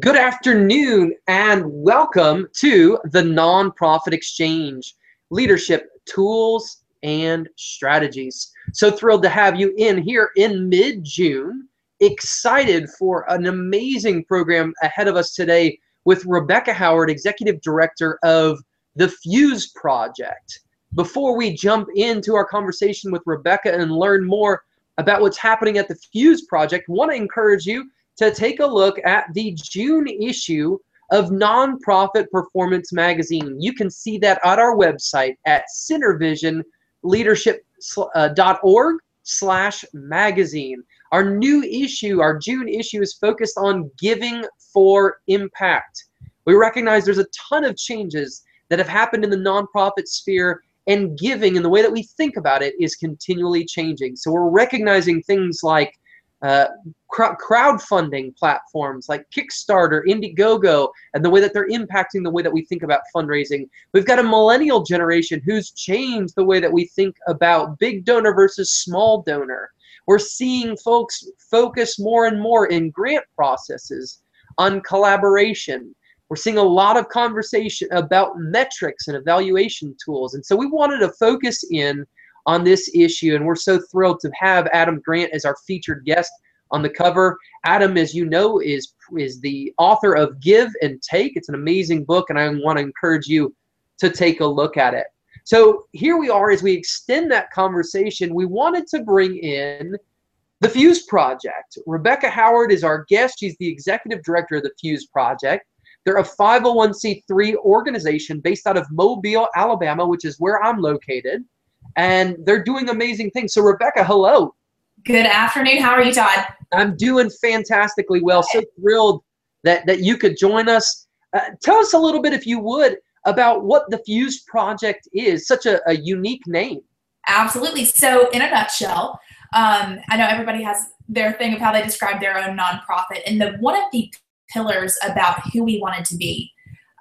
Good afternoon and welcome to the Nonprofit Exchange Leadership Tools and Strategies. So thrilled to have you in here in mid June. Excited for an amazing program ahead of us today with Rebecca Howard, Executive Director of the Fuse Project. Before we jump into our conversation with Rebecca and learn more about what's happening at the Fuse Project, want to encourage you to take a look at the June issue of Nonprofit Performance Magazine. You can see that at our website at centervisionleadership.org slash magazine. Our new issue, our June issue, is focused on giving for impact. We recognize there's a ton of changes that have happened in the nonprofit sphere and giving and the way that we think about it is continually changing. So we're recognizing things like uh, crowdfunding platforms like Kickstarter, Indiegogo, and the way that they're impacting the way that we think about fundraising. We've got a millennial generation who's changed the way that we think about big donor versus small donor. We're seeing folks focus more and more in grant processes on collaboration. We're seeing a lot of conversation about metrics and evaluation tools. And so we wanted to focus in on this issue. And we're so thrilled to have Adam Grant as our featured guest on the cover. Adam, as you know, is is the author of Give and Take. It's an amazing book, and I want to encourage you to take a look at it. So here we are as we extend that conversation. We wanted to bring in the Fuse Project. Rebecca Howard is our guest. She's the executive director of the Fuse Project. They're a 501c3 organization based out of Mobile, Alabama, which is where I'm located and they're doing amazing things. So, Rebecca, hello. Good afternoon. How are you, Todd? I'm doing fantastically well. So thrilled that, that you could join us. Uh, tell us a little bit, if you would, about what the Fuse Project is. Such a, a unique name. Absolutely. So, in a nutshell, um, I know everybody has their thing of how they describe their own nonprofit, and the one of the pillars about who we wanted to be.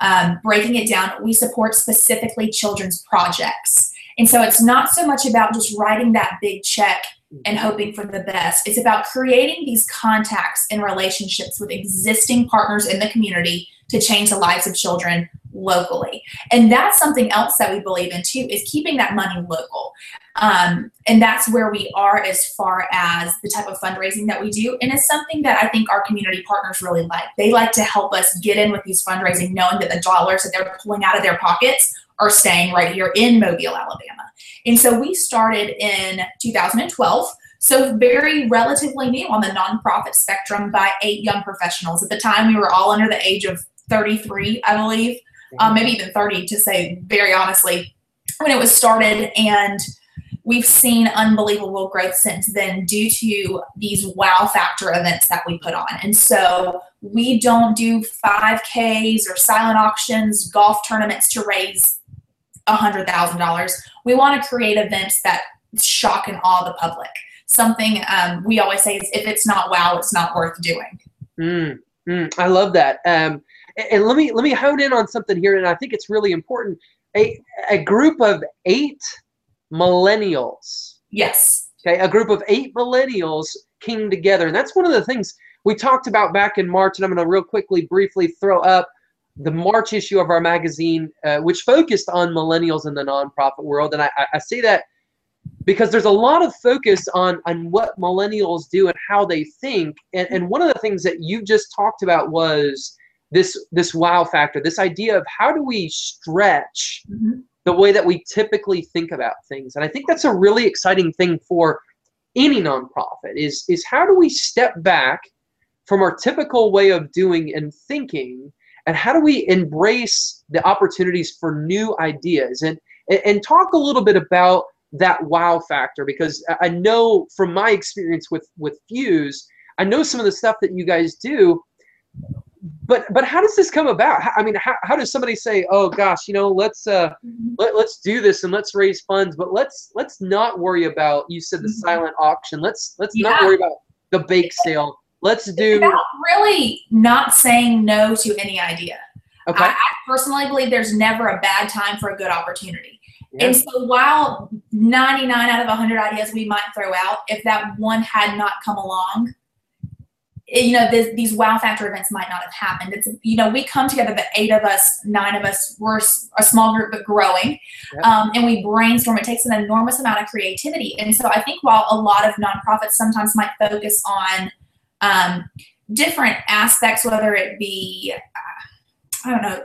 Um, breaking it down, we support specifically children's projects. And so it's not so much about just writing that big check and hoping for the best. It's about creating these contacts and relationships with existing partners in the community to change the lives of children locally. And that's something else that we believe in too is keeping that money local. Um, and that's where we are as far as the type of fundraising that we do. And it's something that I think our community partners really like. They like to help us get in with these fundraising, knowing that the dollars that they're pulling out of their pockets are staying right here in Mobile, Alabama. And so we started in 2012. So very relatively new on the nonprofit spectrum by eight young professionals. At the time, we were all under the age of 33, I believe, um, maybe even 30 to say very honestly, when it was started. And we've seen unbelievable growth since then due to these wow factor events that we put on. And so we don't do 5Ks or silent auctions, golf tournaments to raise $100,000. We want to create events that shock and awe the public. Something um, we always say is if it's not wow, it's not worth doing. Mm, mm, I love that. Um, and, and let me let me hone in on something here, and I think it's really important. A a group of eight millennials. Yes. Okay, a group of eight millennials came together, and that's one of the things we talked about back in March. And I'm going to real quickly, briefly throw up the March issue of our magazine, uh, which focused on millennials in the nonprofit world. And I, I say that because there's a lot of focus on, on what millennials do and how they think. And, and one of the things that you just talked about was this, this wow factor, this idea of how do we stretch mm-hmm. the way that we typically think about things. And I think that's a really exciting thing for any nonprofit is, is how do we step back from our typical way of doing and thinking – and how do we embrace the opportunities for new ideas and and talk a little bit about that wow factor because I know from my experience with with Fuse, I know some of the stuff that you guys do, but but how does this come about? I mean, how, how does somebody say, oh gosh, you know, let's uh mm-hmm. let, let's do this and let's raise funds, but let's let's not worry about you said the mm-hmm. silent auction. Let's let's yeah. not worry about the bake sale. Let's do really not saying no to any idea. Okay. I, I, personally believe there's never a bad time for a good opportunity. And so while 99 out of 100 ideas we might throw out, if that one had not come along, you know this, these wow factor events might not have happened it's you know we come together the eight of us nine of us we're a small group but growing yep. um, and we brainstorm it takes an enormous amount of creativity and so i think while a lot of nonprofits sometimes might focus on um, different aspects whether it be uh, i don't know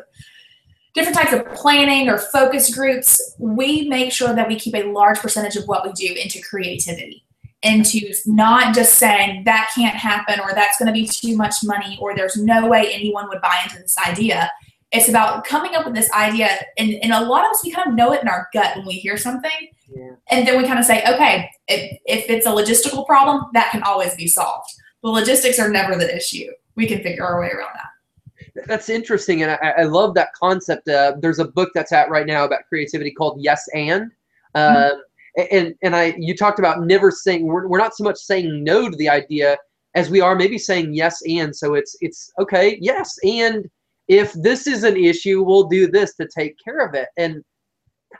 different types of planning or focus groups we make sure that we keep a large percentage of what we do into creativity into not just saying that can't happen or that's going to be too much money or there's no way anyone would buy into this idea. It's about coming up with this idea. And, and a lot of us, we kind of know it in our gut when we hear something. Yeah. And then we kind of say, okay, if, if it's a logistical problem, that can always be solved. The logistics are never the issue. We can figure our way around that. That's interesting. And I, I love that concept. Uh, there's a book that's out right now about creativity called Yes and. mm-hmm um, and and I you talked about never saying we're, we're not so much saying no to the idea as we are maybe saying yes and so it's it's okay yes and if this is an issue we'll do this to take care of it and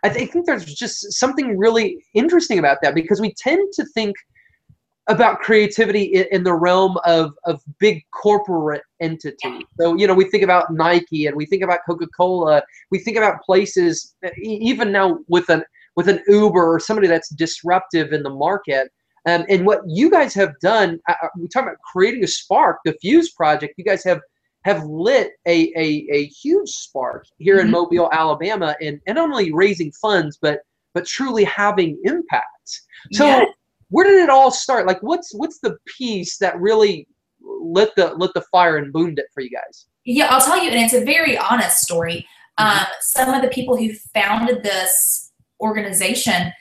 I think there's just something really interesting about that because we tend to think about creativity in, in, the realm of, of big corporate entities. So, you know, we think about Nike and we think about Coca Cola. We think about places, even now with an with an Uber or somebody that's disruptive in the market. Um, and what you guys have done, uh, uh we talk about creating a spark, the Fuse project. You guys have have lit a a, a huge spark here mm-hmm. in Mobile, Alabama, and and not only raising funds, but but truly having impact. So, yes. Where did it all start? Like, what's what's the piece that really lit the lit the fire and boomed it for you guys? Yeah, I'll tell you, and it's a very honest story. Mm-hmm. Um, some of the people who founded this organization,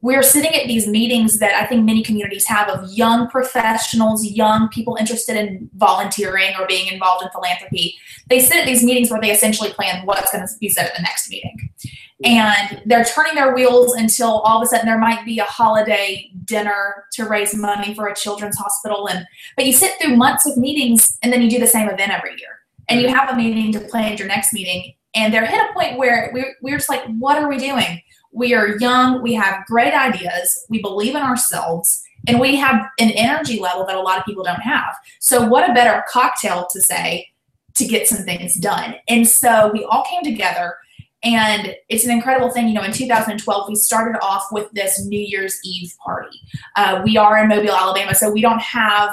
we're sitting at these meetings that I think many communities have of young professionals, young people interested in volunteering or being involved in philanthropy. They sit at these meetings where they essentially plan what's going to be said at the next meeting. And they're turning their wheels until all of a sudden there might be a holiday dinner to raise money for a children's hospital. And but you sit through months of meetings and then you do the same event every year. And you have a meeting to plan your next meeting. And they're hit a point where we're, we're just like, what are we doing? we are young, we have great ideas, we believe in ourselves, and we have an energy level that a lot of people don't have. So, what a better cocktail to say to get some things done? And so, we all came together, and it's an incredible thing. You know, in 2012, we started off with this New Year's Eve party. Uh, we are in Mobile, Alabama, so we don't have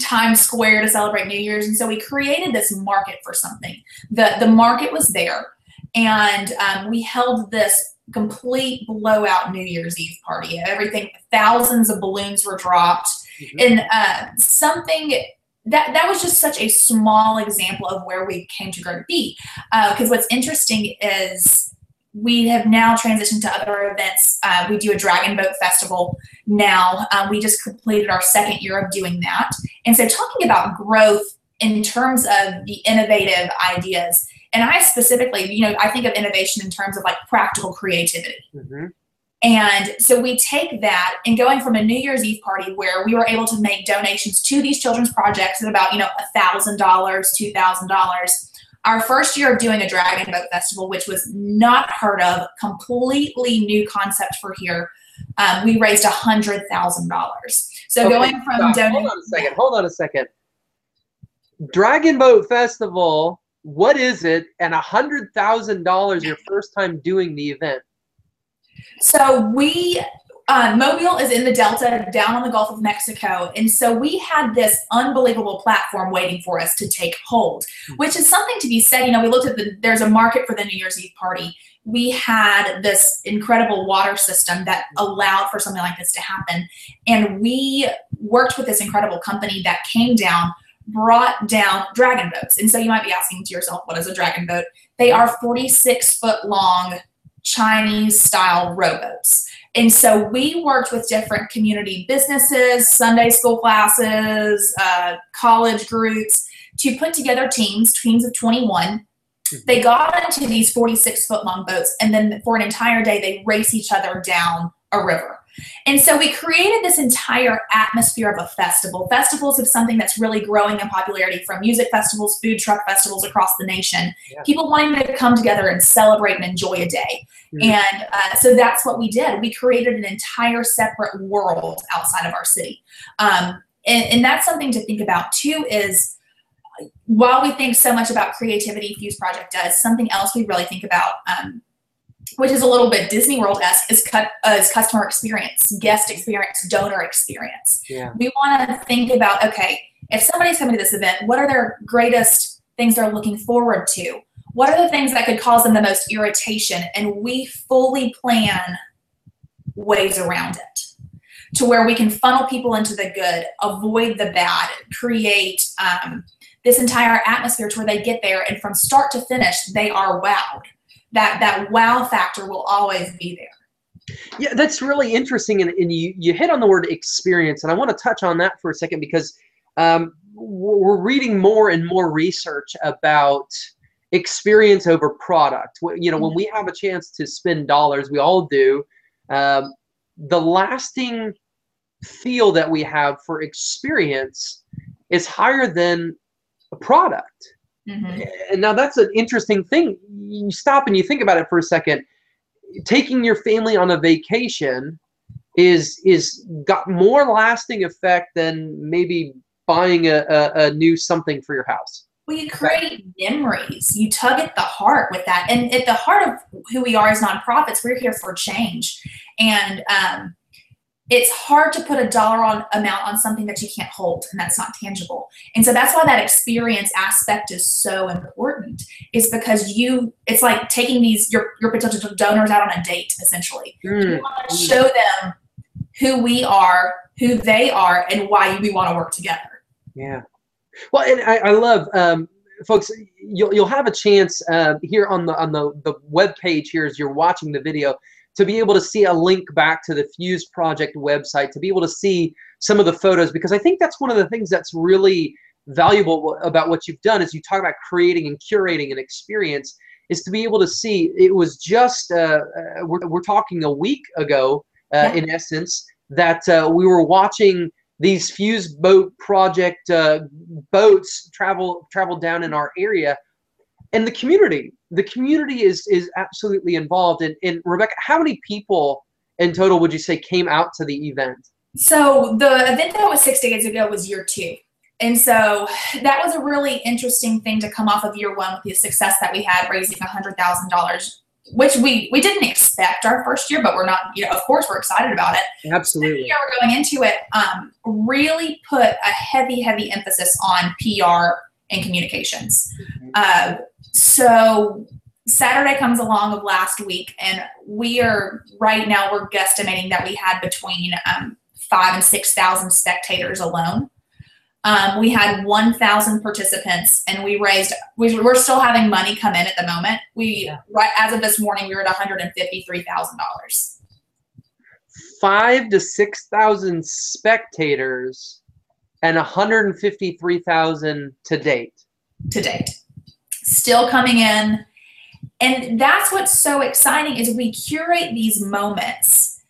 Times Square to celebrate New Year's, and so we created this market for something. the The market was there, and um, we held this complete blowout New Year's Eve party. Everything, thousands of balloons were dropped, mm-hmm. and uh, something that that was just such a small example of where we came to grow to be. Because uh, what's interesting is we have now transitioned to other events. Uh, we do a dragon boat festival now. Um, we just completed our second year of doing that, and so talking about growth in terms of the innovative ideas and I specifically, you know, I think of innovation in terms of like practical creativity. Mm-hmm. And so we take that and going from a New Year's Eve party where we were able to make donations to these children's projects at about, you know, a thousand dollars, two thousand dollars. Our first year of doing a Dragon Boat Festival, which was not heard of, completely new concept for here, um, we raised a hundred thousand dollars. So okay, going from donating. Hold on a second. Hold on a second. Dragon Boat Festival what is it and a hundred thousand dollars your first time doing the event so we uh, mobile is in the delta down on the gulf of mexico and so we had this unbelievable platform waiting for us to take hold which is something to be said you know we looked at the there's a market for the new year's eve party we had this incredible water system that allowed for something like this to happen and we worked with this incredible company that came down brought down dragon boats. And so you might be asking to yourself, what is a dragon boat? They are 46 foot long Chinese style rowboats. And so we worked with different community businesses, Sunday school classes, uh, college groups to put together teams, teams of 21. They got into these 46 foot long boats, and then for an entire day, they race each other down a river. And so we created this entire atmosphere of a festival. Festivals of something that's really growing in popularity from music festivals, food truck festivals across the nation. Yeah. People wanting to come together and celebrate and enjoy a day. Mm-hmm. And uh, so that's what we did. We created an entire separate world outside of our city. Um, and, and that's something to think about too is while we think so much about creativity fuse project does something else we really think about um, which is a little bit disney world esque is, cut, uh, is customer experience guest experience donor experience. Yeah. we want to think about okay if somebody's coming to this event what are their greatest things they're looking forward to? What are the things that could cause them the most irritation? And we fully plan ways around it to where we can funnel people into the good avoid the bad create um, this entire atmosphere to where they get there and from start to finish they are wowed that that wow factor will always be there Yeah, that's really interesting, and, and you you hit on the word experience, and I want to touch on that for a second because um, we're reading more and more research about experience over product. You know, when we have a chance to spend dollars, we all do. Um, the lasting feel that we have for experience is higher than a product. Mhm. And now that's an interesting thing. You stop and you think about it for a second. Taking your family on a vacation is is got more lasting effect than maybe buying a, a, a new something for your house. Well, you create memories. You tug at the heart with that. And at the heart of who we are as nonprofits, we're here for change. And um, it's hard to put a dollar on amount on something that you can't hold and that's not tangible. And so that's why that experience aspect is so important. Is because you it's like taking these your your potential donors out on a date essentially. Mm, We want to show them who we are, who they are, and why we want to work together. Yeah. Well, and I, I love um, folks. You'll you'll have a chance uh, here on the on the the web page here as you're watching the video to be able to see a link back to the Fuse Project website to be able to see some of the photos because I think that's one of the things that's really valuable about what you've done is you talk about creating and curating an experience is to be able to see it was just uh, uh, we're, we're talking a week ago uh, Yeah. in essence that uh, we were watching these fuse boat project uh, boats travel travel down in our area and the community the community is is absolutely involved and, and rebecca how many people in total would you say came out to the event So the event that was six days ago was year two. And so that was a really interesting thing to come off of year one with the success that we had raising $100,000, which we, we didn't expect our first year, but we're not, you know, of course we're excited about it. Absolutely year we're going into it, um, really put a heavy, heavy emphasis on PR and communications. Mhm. Uh, so Saturday comes along of last week, and we are right now we're guesstimating that we had between um, five and six thousand spectators alone. Um, we had one thousand participants, and we raised. We, we're still having money come in at the moment. We Yeah. right as of this morning, we were at one hundred and fifty-three thousand dollars. five to six thousand spectators and 153000 to date to date. Still coming in. And that's what's so exciting is we curate these moments.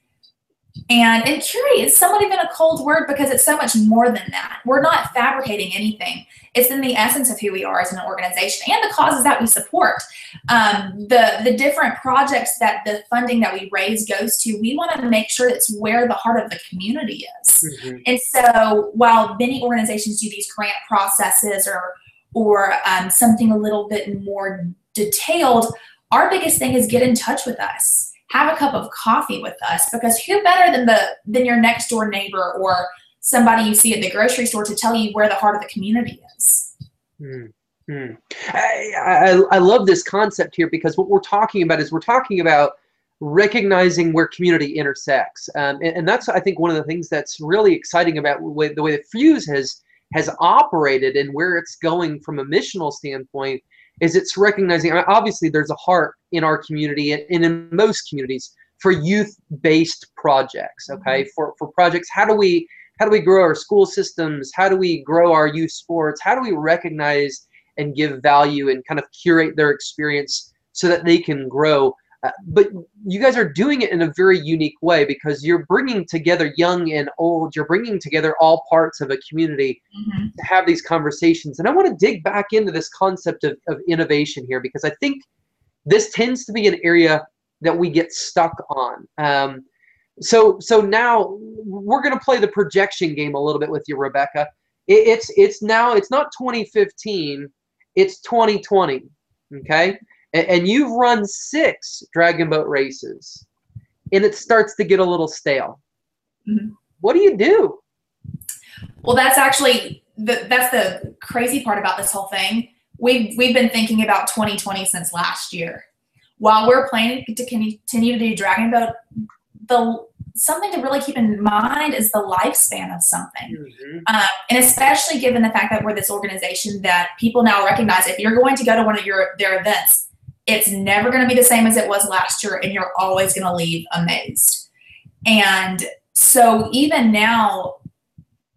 And and curate is somewhat even a cold word because it's so much more than that. We're not fabricating anything. It's in the essence of who we are as an organization and the causes that we support. Um, the the different projects that the funding that we raise goes to, we want to make sure it's where the heart of the community is. And so while many organizations do these grant processes or or um, something a little bit more detailed, our biggest thing is get in touch with us. Have a cup of coffee with us because who better than the than your next door neighbor or somebody you see at the grocery store to tell you where the heart of the community is. Hmm. I, I, I love this concept here because what we're talking about is we're talking about recognizing where community intersects. Um, and, and that's, I think, one of the things that's really exciting about way, the way that Fuse has, has operated and where it's going from a missional standpoint is it's recognizing, obviously, there's a heart in our community and, in most communities for youth-based projects, mm-hmm. okay? For, for projects, how do we how do we grow our school systems? How do we grow our youth sports? How do we recognize and give value and kind of curate their experience so that they can grow? Uh, but you guys are doing it in a very unique way because you're bringing together young and old. You're bringing together all parts of a community to have these conversations. And I want to dig back into this concept of, of innovation here because I think this tends to be an area that we get stuck on. Um, so so now we're going to play the projection game a little bit with you, Rebecca. It, it's it's now it's not 2015, it's 2020. Okay, and, and you've run six dragon boat races, and it starts to get a little stale. Mm-hmm. What do you do? Well, that's actually the, that's the crazy part about this whole thing. We've we've been thinking about 2020 since last year. While we're planning to continue to do Dragon Boat, the something to really keep in mind is the lifespan of something, mm-hmm. um, and especially given the fact that we're this organization that people now recognize if you're going to go to one of your their events, it's never going to be the same as it was last year, and you're always going to leave amazed. And so even now,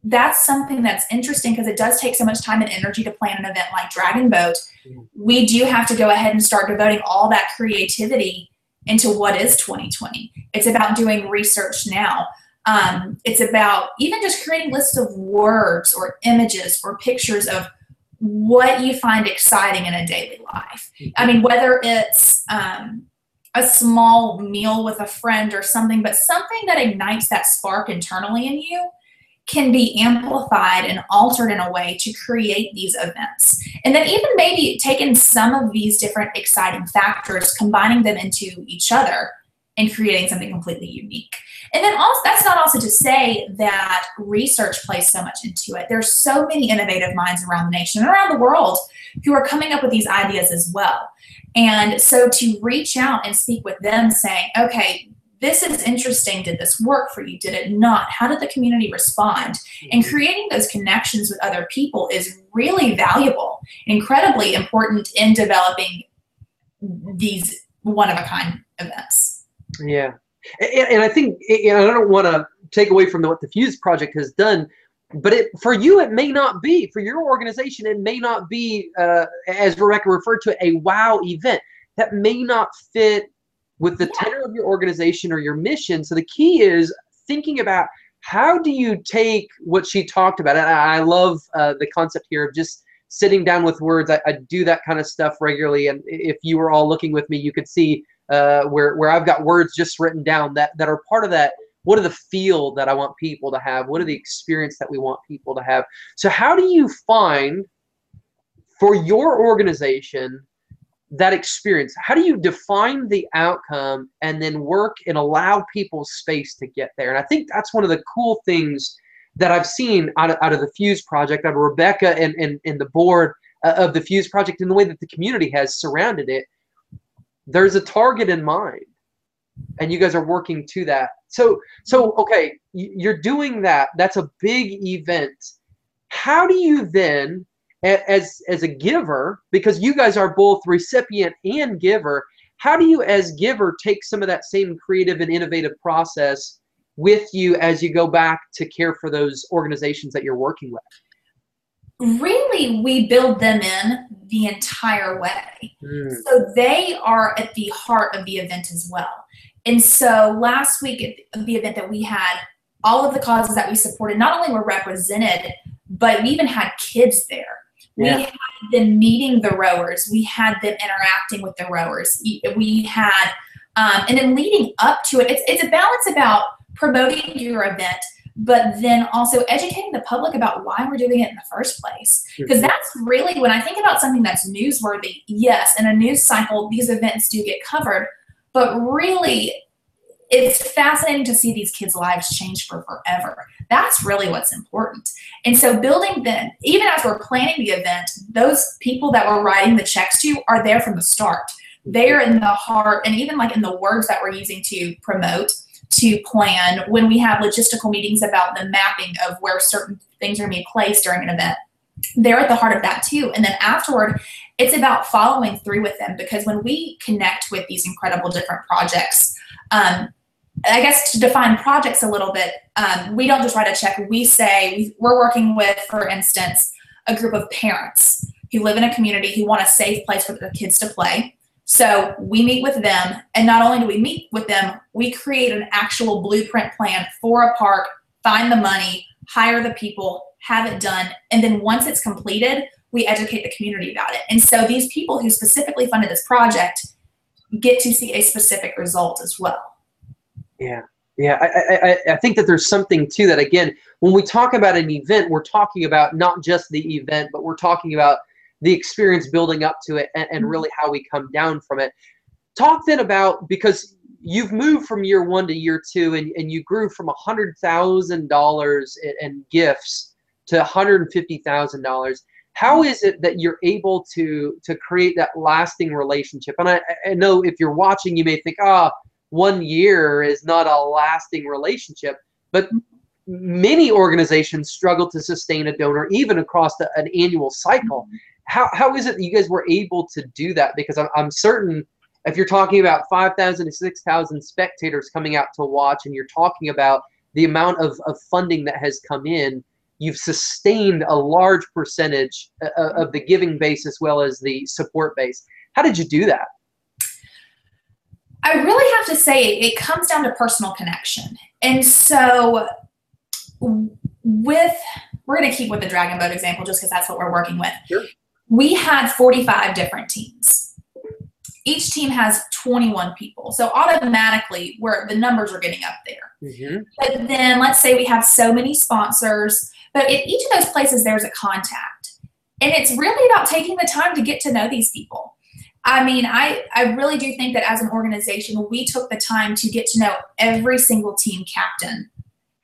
that's something that's interesting because it does take so much time and energy to plan an event like Dragon Boat. Mm-hmm. We do have to go ahead and start devoting all that creativity into what is 2020. It's about doing research now. Um, it's about even just creating lists of words or images or pictures of what you find exciting in a daily life. I mean, whether it's um, a small meal with a friend or something, but something that ignites that spark internally in you can be amplified and altered in a way to create these events. And then, even maybe taking some of these different exciting factors, combining them into each other and creating something completely unique. And then also that's not also to say that research plays so much into it. There's so many innovative minds around the nation and around the world who are coming up with these ideas as well. And so to reach out and speak with them saying, okay, this is interesting. Did this work for you? Did it not? How did the community respond? And mm-hmm. creating those connections with other people is really valuable, incredibly important in developing these one of a kind events. Yeah. And, and I think, and I don't want to take away from what the Fuse Project has done, but it, for you, it may not be. For your organization, it may not be, uh, as Rebecca referred to, a wow event. That may not fit with the tenor of your organization or your mission. So the key is thinking about how do you take what she talked about. And I love uh, the concept here of just sitting down with words. I, I, do that kind of stuff regularly. And if you were all looking with me, you could see uh, where, where I've got words just written down that, that are part of that what are the feel that I want people to have? What are the experience that we want people to have? So how do you find for your organization that experience how do you define the outcome and then work and allow people space to get there and i think that's one of the cool things that i've seen out of, out of the fuse project out of rebecca and, and, and the board uh, of the fuse project and the way that the community has surrounded it there's a target in mind and you guys are working to that. So so okay you're doing that. That's a big event. How do you then as as a giver because you guys are both recipient and giver how do you as giver take some of that same creative and innovative process with you as you go back to care for those organizations that you're working with really we build them in the entire way mm. so they are at the heart of the event as well and so last week at the event that we had all of the causes that we supported not only were represented but we even had kids there yeah. We had them meeting the rowers. We had them interacting with the rowers. We had, um, and then leading up to it, it's, it's a balance about promoting your event, but then also educating the public about why we're doing it in the first place. Because that's really when I think about something that's newsworthy, yes, in a news cycle, these events do get covered, but really it's fascinating to see these kids' lives change for forever. That's really what's important. And so, building then, even as we're planning the event, those people that we're writing the checks to are there from the start. They're in the heart, and even like in the words that we're using to promote, to plan, when we have logistical meetings about the mapping of where certain things are going to be placed during an event, they're at the heart of that too. And then afterward, it's about following through with them because when we connect with these incredible different projects, um, I guess to define projects a little bit, um, we don't just write a check. We say we're working with, for instance, a group of parents who live in a community who want a safe place for their kids to play. So we meet with them, and not only do we meet with them, we create an actual blueprint plan for a park, find the money, hire the people, have it done, and then once it's completed, we educate the community about it. And so these people who specifically funded this project get to see a specific result as well. Yeah. Yeah, I, I, I think that there's something to that. Again, when we talk about an event, we're talking about not just the event, but we're talking about the experience building up to it and, and really how we come down from it. Talk then about because you've moved from year one to year two and, and you grew from $100,000 in, gifts to $150,000 how is it that you're able to to create that lasting relationship? And i, I know if you're watching you may think ah oh, one year is not a lasting relationship but many organizations struggle to sustain a donor even across the, an annual cycle how, how is it that you guys were able to do that because i'm, I'm certain if you're talking about 5000 to 6000 spectators coming out to watch and you're talking about the amount of, of funding that has come in you've sustained a large percentage uh, uh, of the giving base as well as the support base. How did you do that? I really have to say it comes down to personal connection. And so with we're going to keep with the dragon boat example just because that's what we're working with. Sure. We had 45 different teams. Each team has 21 people. So automatically where the numbers are getting up there. Mm-hmm. But then let's say we have so many sponsors but in each of those places, there's a contact. And it's really about taking the time to get to know these people. I mean, I, I really do think that as an organization, we took the time to get to know every single team captain.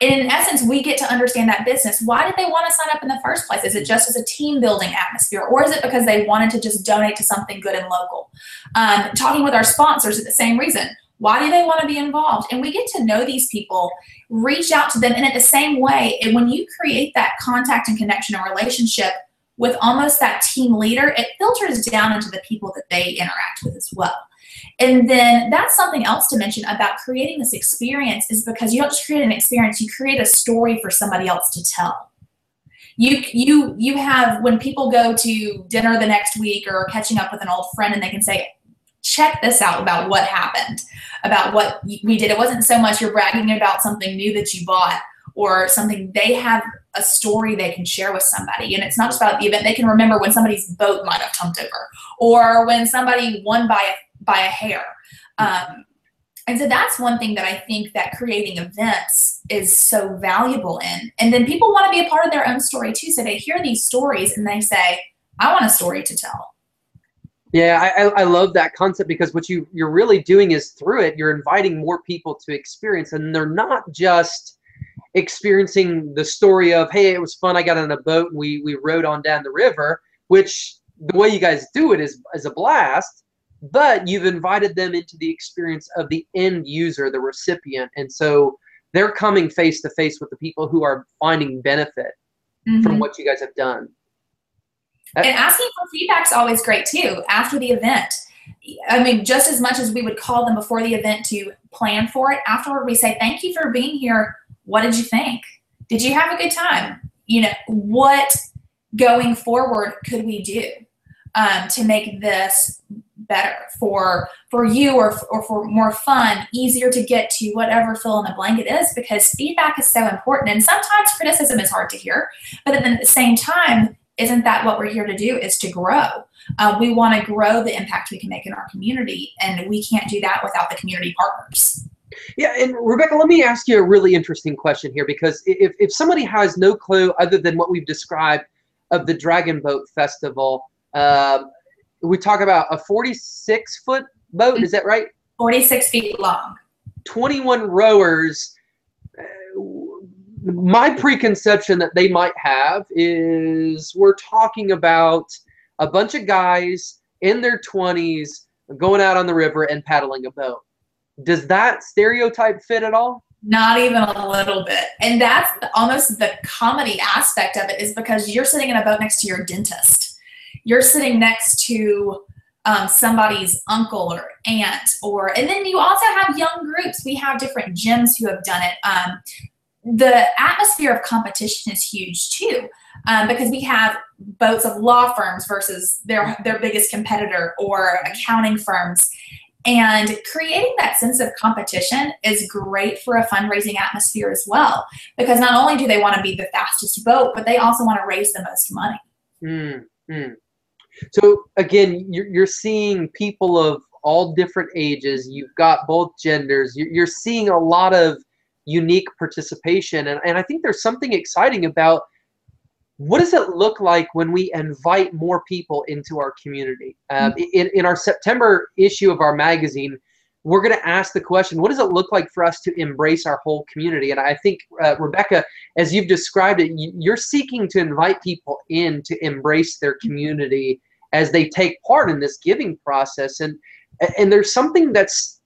And in essence, we get to understand that business. Why did they want to sign up in the first place? Is it just as a team building atmosphere, or is it because they wanted to just donate to something good and local? Um, talking with our sponsors at the same reason. Why do they want to be involved? And we get to know these people, reach out to them. And in the same way, and when you create that contact and connection and relationship with almost that team leader, it filters down into the people that they interact with as well. And then that's something else to mention about creating this experience is because you don't just create an experience, you create a story for somebody else to tell. You you you have when people go to dinner the next week or catching up with an old friend and they can say, check this out about what happened, about what we did. It wasn't so much you're bragging about something new that you bought or something they have a story they can share with somebody. And it's not just about the event. They can remember when somebody's boat might have tumped over or when somebody won by a, by a hair. Um, and so that's one thing that I think that creating events is so valuable in. And then people want to be a part of their own story too. So they hear these stories and they say, I want a story to tell. Yeah, I, I love that concept because what you you're really doing is through it you're inviting more people to experience, and they're not just experiencing the story of hey it was fun I got on a boat and we we rode on down the river, which the way you guys do it is is a blast, but you've invited them into the experience of the end user, the recipient, and so they're coming face to face with the people who are finding benefit mm-hmm. from what you guys have done. And asking for feedback is always great too after the event. I mean, just as much as we would call them before the event to plan for it, afterward we say, Thank you for being here. What did you think? Did you have a good time? You know, what going forward could we do um, to make this better for for you or, or for more fun, easier to get to, whatever fill in the blanket is, because feedback is so important. And sometimes criticism is hard to hear, but then at the same time, isn't that what we're here to do is to grow uh, we want to grow the impact we can make in our community and we can't do that without the community partners yeah and rebecca let me ask you a really interesting question here because if, if somebody has no clue other than what we've described of the dragon boat festival um, we talk about a 46 foot boat mm-hmm. is that right 46 feet long 21 rowers my preconception that they might have is we're talking about a bunch of guys in their 20s going out on the river and paddling a boat. Does that stereotype fit at all? Not even a little bit. And that's almost the comedy aspect of it is because you're sitting in a boat next to your dentist. You're sitting next to um, somebody's uncle or aunt or and then you also have young groups. We have different gyms who have done it. Um, the atmosphere of competition is huge too um, because we have boats of law firms versus their their biggest competitor or accounting firms. And creating that sense of competition is great for a fundraising atmosphere as well because not only do they want to be the fastest boat but they also want to raise the most money. Mm-hmm. So again you're, you're seeing people of all different ages you've got both genders you're, you're seeing a lot of unique participation. And, and I think there's something exciting about what does it look like when we invite more people into our community? Um, mm-hmm. in, in our September issue of our magazine, we're going to ask the question what does it look like for us to embrace our whole community and i think uh, rebecca as you've described it you're seeking to invite people in to embrace their community as they take part in this giving process. And and there's something that's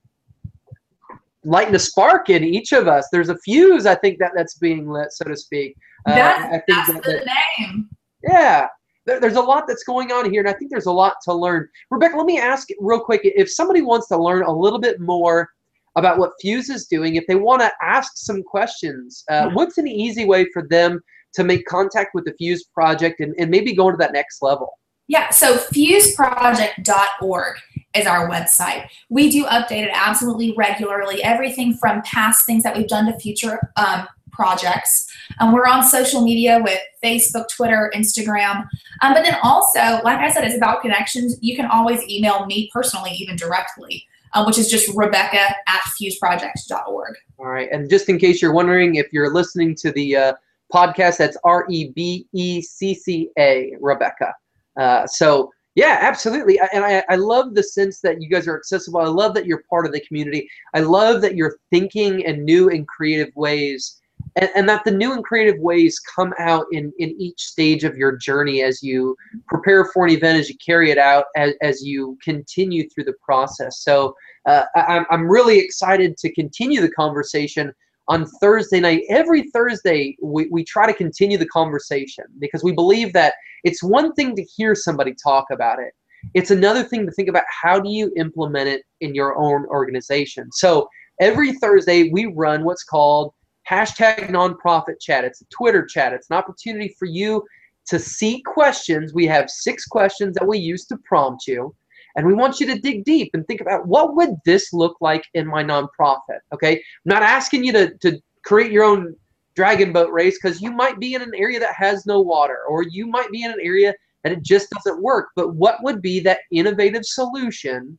lighting a spark in each of us. There's a fuse i think that that's being lit so to speak. Uh, that's, think that's that, the that, name. Yeah. There's a lot that's going on here, and I think there's a lot to learn. Rebecca, let me ask real quick if somebody wants to learn a little bit more about what Fuse is doing, if they want to ask some questions, uh, what's an easy way for them to make contact with the Fuse project and, and maybe go to that next level? Yeah, so fuseproject.org is our website. We do update it absolutely regularly, everything from past things that we've done to future um, projects. Um, we're on social media with Facebook, Twitter, Instagram. Um, but then also, like I said, it's about connections. You can always email me personally, even directly, uh, which is just Rebecca at fuseproject.org. All right. And just in case you're wondering, if you're listening to the uh, podcast, that's R E B E C C A, Rebecca. Uh, so, yeah, absolutely. And I, I love the sense that you guys are accessible. I love that you're part of the community. I love that you're thinking in new and creative ways and, and that the new and creative ways come out in, in each stage of your journey as you prepare for an event, as you carry it out, as, as you continue through the process. So uh, I, I'm really excited to continue the conversation on Thursday night. Every Thursday, we, we try to continue the conversation because we believe that it's one thing to hear somebody talk about it. It's another thing to think about how do you implement it in your own organization. So every Thursday, we run what's called hashtag nonprofit chat. It's a Twitter chat. It's an opportunity for you to see questions. We have six questions that we use to prompt you. And we want you to dig deep and think about what would this look like in my nonprofit? Okay. I'm not asking you to, to create your own dragon boat race because you might be in an area that has no water or you might be in an area that it just doesn't work. But what would be that innovative solution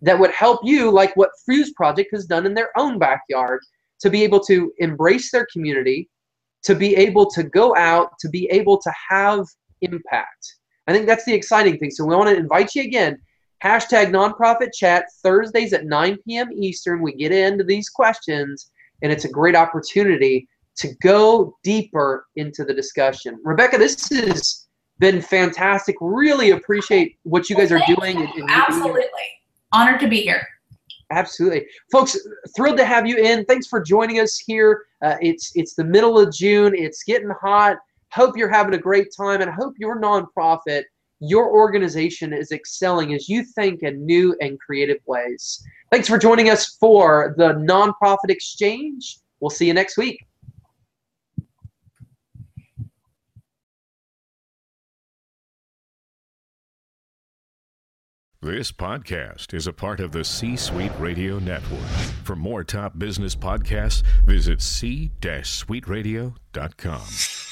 that would help you, like what Fuse Project has done in their own backyard, to be able to embrace their community, to be able to go out, to be able to have impact. I think that's the exciting thing. So we want to invite you again. Hashtag nonprofit chat Thursdays at 9 p.m. Eastern. We get into these questions, and it's a great opportunity to go deeper into the discussion. Rebecca, this has been fantastic. Really appreciate what you guys are doing. Absolutely. Honored to be here. Absolutely, folks. Thrilled to have you in. Thanks for joining us here. Uh, it's it's the middle of June. It's getting hot. Hope you're having a great time, and hope your nonprofit, your organization, is excelling as you think in new and creative ways. Thanks for joining us for the Nonprofit Exchange. We'll see you next week. This podcast is a part of the C Suite Radio Network. For more top business podcasts, visit c-suiteradio.com.